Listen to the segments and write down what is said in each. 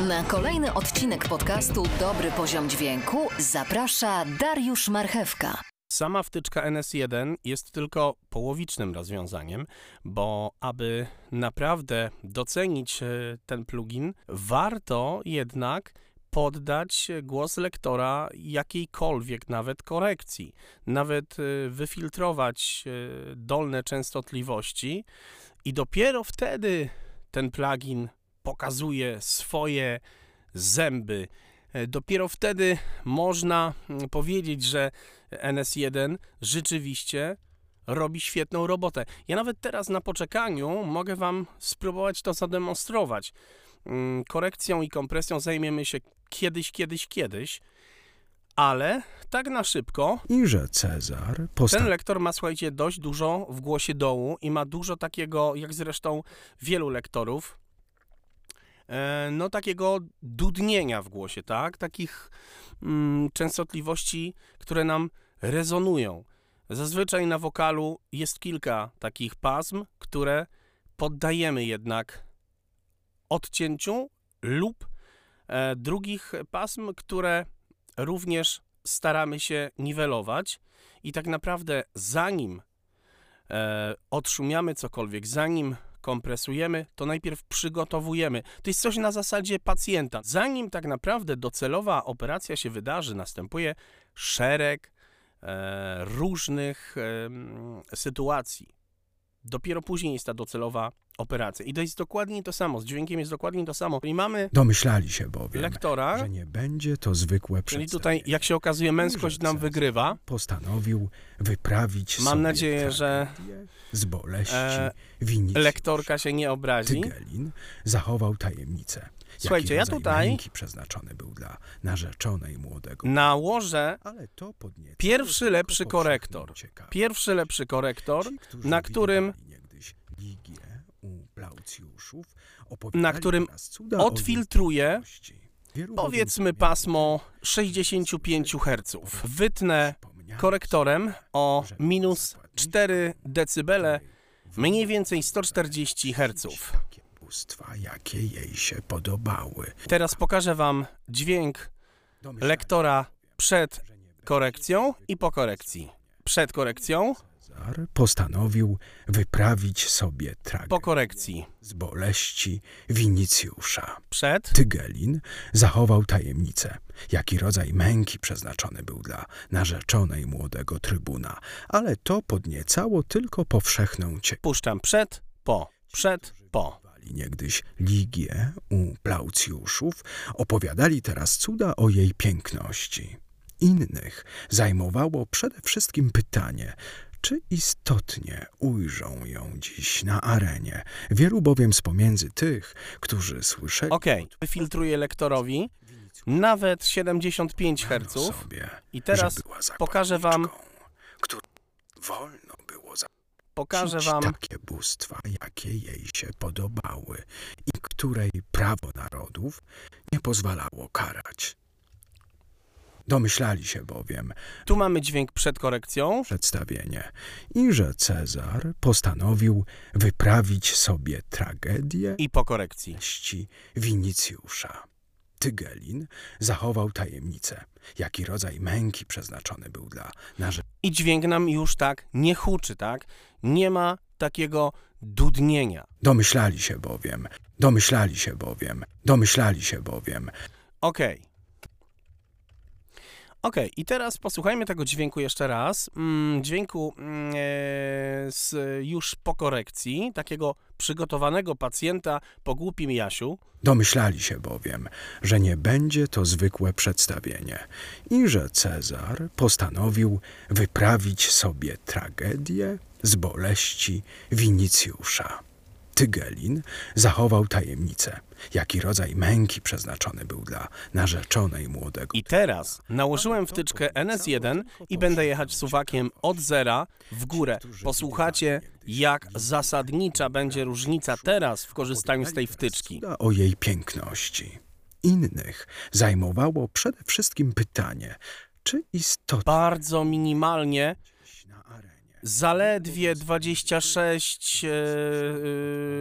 Na kolejny odcinek podcastu Dobry Poziom Dźwięku zaprasza Dariusz Marchewka. Sama wtyczka NS1 jest tylko połowicznym rozwiązaniem, bo aby naprawdę docenić e, ten plugin, warto jednak poddać głos lektora jakiejkolwiek nawet korekcji, nawet e, wyfiltrować e, dolne częstotliwości i dopiero wtedy ten plugin pokazuje swoje zęby. E, Dopiero wtedy można mm, powiedzieć, że NS1 rzeczywiście robi świetną robotę. Ja nawet teraz na poczekaniu mogę Wam spróbować to zademonstrować. Mm, Korekcją i kompresją zajmiemy się kiedyś, kiedyś, kiedyś, ale tak na szybko i że Cezar ten postanowił lektor ma, słuchajcie, dość dużo w głosie dołu i ma dużo takiego, jak zresztą wielu lektorów, no takiego dudnienia w głosie, tak? Takich mm, częstotliwości, które nam rezonują. Zazwyczaj na wokalu jest kilka takich pasm, które poddajemy jednak odcięciu lub e, drugich pasm, które również staramy się niwelować i tak naprawdę zanim e, odszumiamy cokolwiek, zanim kompresujemy, to najpierw przygotowujemy. To jest coś na zasadzie pacjenta. Zanim tak naprawdę docelowa operacja się wydarzy, następuje szereg e, różnych em, sytuacji. Dopiero później jest ta docelowa operacja. I to jest dokładnie to samo. Z dźwiękiem jest dokładnie to samo. I mamy Domyślali się bowiem, lektora, że nie będzie to zwykłe czyli przedstawienie. tutaj, jak się okazuje, męskość nam wygrywa. Postanowił wyprawić Mam nadzieję, że z boleści e. Lektorka się nie obrazi. Tygelin zachował tajemnicę. Słuchajcie, ja tutaj- przeznaczony był dla narzeczonej młodego. Nałożę Pierwszy lepszy korektor. Pierwszy lepszy korektor, na którym u Plaucjuszów, opowiadali na którym odfiltruję powiedzmy pasmo 65 Hz. Wytnę korektorem o minus zakładniczka 4 dB, mniej więcej 140 Hz. jakie jej się podobały. Teraz pokażę Wam dźwięk lektora przed korekcją i po korekcji. Przed korekcją, Postanowił wyprawić sobie tragedię po korekcji. z boleści Winicjusza. Przed, Tygelin zachował tajemnicę, jaki rodzaj męki przeznaczony był dla narzeczonej młodego trybuna, ale to podniecało tylko powszechną ciekawość. puszczam przed, po, przed, po. Niegdyś Ligię u Plaucjuszów opowiadali teraz cuda o jej piękności. Innych zajmowało przede wszystkim pytanie, czy istotnie ujrzą ją dziś na arenie. Wielu bowiem z pomiędzy tych, którzy słyszeli Ok, wyfiltruję lektorowi nawet 75 Hz I teraz pokażę wam- którą wolno było Pokażę zacić Wam takie bóstwa, jakie jej się podobały i której prawo narodów nie pozwalało karać. Domyślali się bowiem Tu mamy dźwięk przed korekcją. przedstawienie i że Cezar postanowił wyprawić sobie tragedię I po korekcji. Winicjusza. Tygelin zachował tajemnicę, jaki rodzaj męki przeznaczony był dla narzeczonej. I dźwięk nam już tak nie huczy, tak? Nie ma takiego dudnienia. Domyślali się bowiem, domyślali się bowiem, domyślali się bowiem, Okej. Okej, i teraz posłuchajmy tego dźwięku jeszcze raz. Mm, dźwięku mm, e, z, już po korekcji, takiego przygotowanego pacjenta po głupim Jasiu. domyślali się bowiem, że nie będzie to zwykłe przedstawienie i że Cezar postanowił wyprawić sobie tragedię z boleści Winicjusza. Tygelin zachował tajemnicę, jaki rodzaj męki przeznaczony był dla narzeczonej młodego. I teraz nałożyłem wtyczkę NS1 i będę jechać suwakiem od zera w górę. Posłuchacie, jak zasadnicza będzie różnica teraz w korzystaniu z tej wtyczki. O jej piękności. Innych zajmowało przede wszystkim pytanie, czy istotnie Bardzo minimalnie zaledwie 26, e,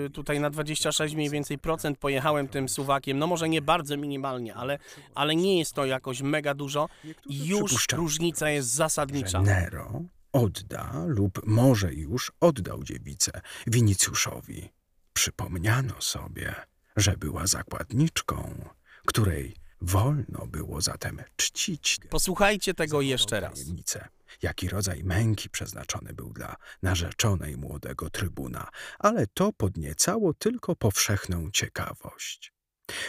e, tutaj na 26 mniej więcej procent pojechałem tym suwakiem, no może nie bardzo minimalnie, ale, ale nie jest to jakoś mega dużo już różnica jest zasadnicza. Nero odda lub może już oddał dziewicę Winicjuszowi. Przypomniano sobie, że była zakładniczką, której wolno było zatem czcić Posłuchajcie tego jeszcze raz. tajemnicę, jaki rodzaj męki przeznaczony był dla narzeczonej młodego trybuna, ale to podniecało tylko powszechną ciekawość.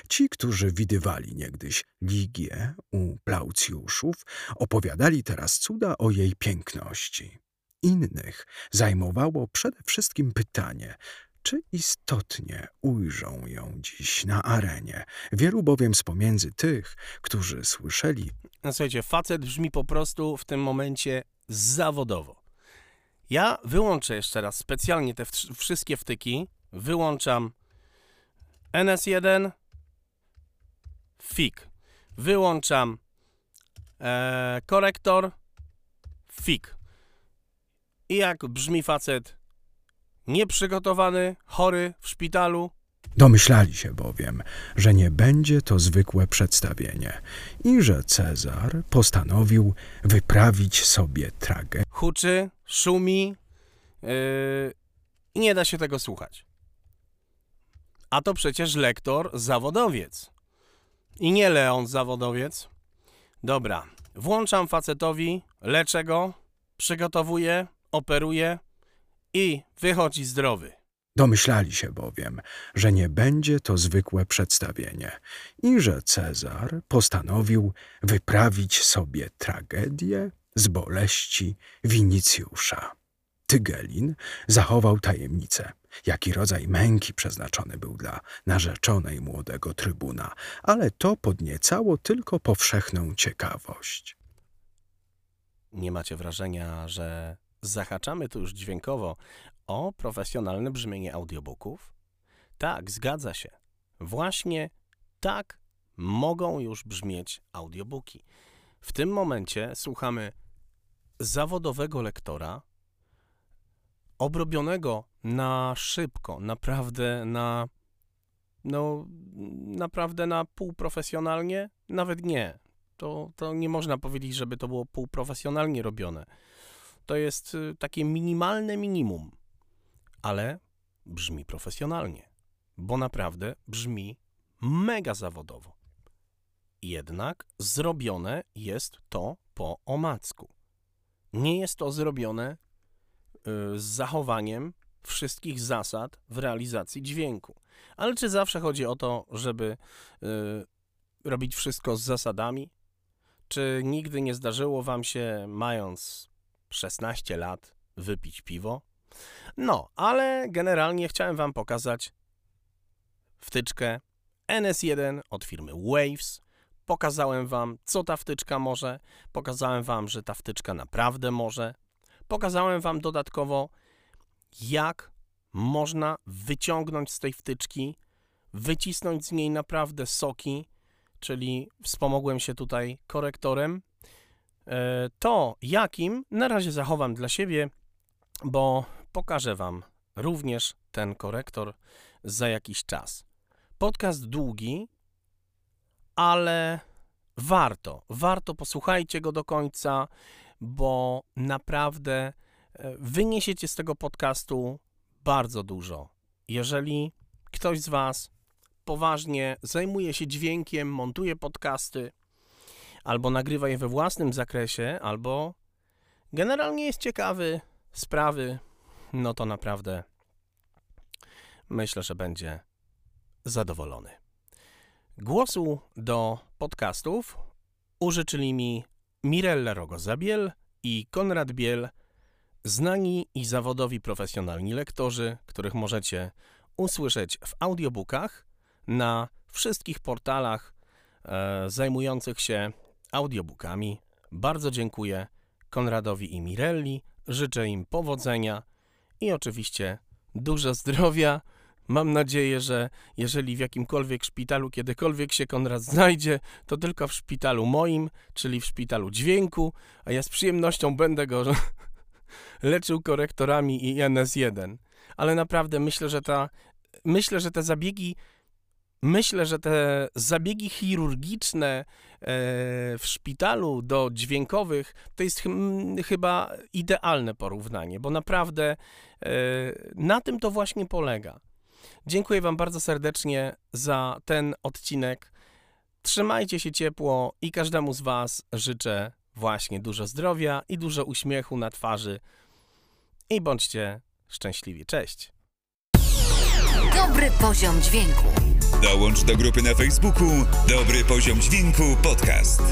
Ci, którzy widywali niegdyś Ligię u Plaucjuszów, opowiadali teraz cuda o jej piękności. Innych zajmowało przede wszystkim pytanie, czy istotnie ujrzą ją dziś na arenie. Wielu bowiem z pomiędzy tych, którzy słyszeli No słuchajcie, facet brzmi po prostu w tym momencie zawodowo. Ja wyłączę jeszcze raz specjalnie te wszystkie wtyki. Wyłączam NS1, FIG. Wyłączam e, korektor, FIG. I jak brzmi facet nieprzygotowany, chory w szpitalu, Domyślali się bowiem, że nie będzie to zwykłe przedstawienie i że Cezar postanowił wyprawić sobie tragedię. huczy, szumi yy, i nie da się tego słuchać. A to przecież lektor zawodowiec. I nie Leon zawodowiec. Dobra, włączam facetowi, leczę go, przygotowuję, operuję i wychodzi zdrowy. Domyślali się bowiem, że nie będzie to zwykłe przedstawienie i że Cezar postanowił wyprawić sobie tragedię z boleści Winicjusza. Tygelin zachował tajemnicę, jaki rodzaj męki przeznaczony był dla narzeczonej młodego trybuna, ale to podniecało tylko powszechną ciekawość. Nie macie wrażenia, że zahaczamy tu już dźwiękowo o profesjonalne brzmienie audiobooków? Tak, zgadza się. Właśnie tak mogą już brzmieć audiobooki. W tym momencie słuchamy zawodowego lektora, obrobionego na szybko, naprawdę na no, naprawdę na półprofesjonalnie, nawet nie. To, to nie można powiedzieć, żeby to było półprofesjonalnie robione. To jest y, takie minimalne minimum, ale brzmi profesjonalnie, bo naprawdę brzmi mega zawodowo. Jednak zrobione jest to po omacku. Nie jest to zrobione y, z zachowaniem wszystkich zasad w realizacji dźwięku. Ale czy zawsze chodzi o to, żeby y, robić wszystko z zasadami? Czy nigdy nie zdarzyło wam się, mając 16 lat, wypić piwo? No, ale generalnie chciałem wam pokazać wtyczkę NS1 od firmy Waves. Pokazałem wam, co ta wtyczka może. Pokazałem wam, że ta wtyczka naprawdę może. Pokazałem wam dodatkowo, jak można wyciągnąć z tej wtyczki, wycisnąć z niej naprawdę soki, czyli wspomogłem się tutaj korektorem. E, To jakim na razie zachowam dla siebie, bo pokażę Wam również ten korektor za jakiś czas. Podcast długi, ale warto, warto posłuchajcie go do końca, bo naprawdę e, wyniesiecie z tego podcastu bardzo dużo. Jeżeli ktoś z Was poważnie zajmuje się dźwiękiem, montuje podcasty, albo nagrywa je we własnym zakresie, albo generalnie jest ciekawy sprawy, no to naprawdę myślę, że będzie zadowolony. Głosu do podcastów użyczyli mi Mirella Rogozabiel i Konrad Biel, znani i zawodowi profesjonalni lektorzy, których możecie usłyszeć w audiobookach na wszystkich portalach e, zajmujących się audiobookami. Bardzo dziękuję Konradowi i Mirelli, życzę im powodzenia i oczywiście dużo zdrowia. Mam nadzieję, że jeżeli w jakimkolwiek szpitalu kiedykolwiek się Konrad znajdzie, to tylko w szpitalu moim, czyli w szpitalu dźwięku, a ja z przyjemnością będę go leczył korektorami i NS1. Ale naprawdę myślę, że ta, myślę, że te zabiegi Myślę, że te zabiegi chirurgiczne e, w szpitalu do dźwiękowych to jest chyba idealne porównanie, bo naprawdę e, na tym to właśnie polega. Dziękuję Wam bardzo serdecznie za ten odcinek. Trzymajcie się ciepło i każdemu z Was życzę właśnie dużo zdrowia i dużo uśmiechu na twarzy. I bądźcie szczęśliwi. Cześć. Dobry poziom dźwięku. Dołącz do grupy na Facebooku Dobry Poziom Dźwięku Podcast.